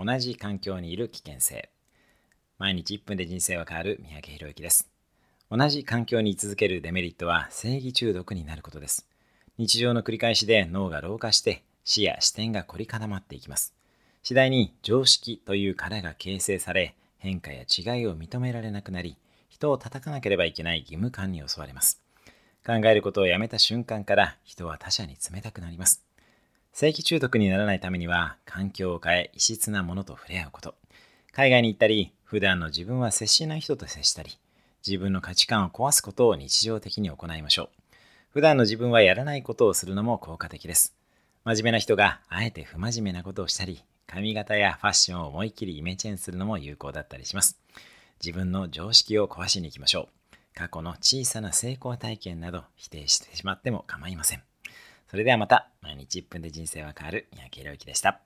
同じ環境にいる危険性。毎日1分で人生は変わる三宅宏之です。同じ環境に居続けるデメリットは正義中毒になることです。日常の繰り返しで脳が老化して視野視点が凝り固まっていきます。次第に常識という殻が形成され変化や違いを認められなくなり人を叩かなければいけない義務感に襲われます。考えることをやめた瞬間から人は他者に冷たくなります。正規中毒にならないためには環境を変え異質なものと触れ合うこと。海外に行ったり普段の自分は接しない人と接したり自分の価値観を壊すことを日常的に行いましょう。普段の自分はやらないことをするのも効果的です。真面目な人があえて不真面目なことをしたり髪型やファッションを思いっきりイメチェンするのも有効だったりします。自分の常識を壊しに行きましょう。過去の小さな成功体験など否定してしまっても構いません。それではまた。毎日1分で人生は変わる。三宅宏之でした。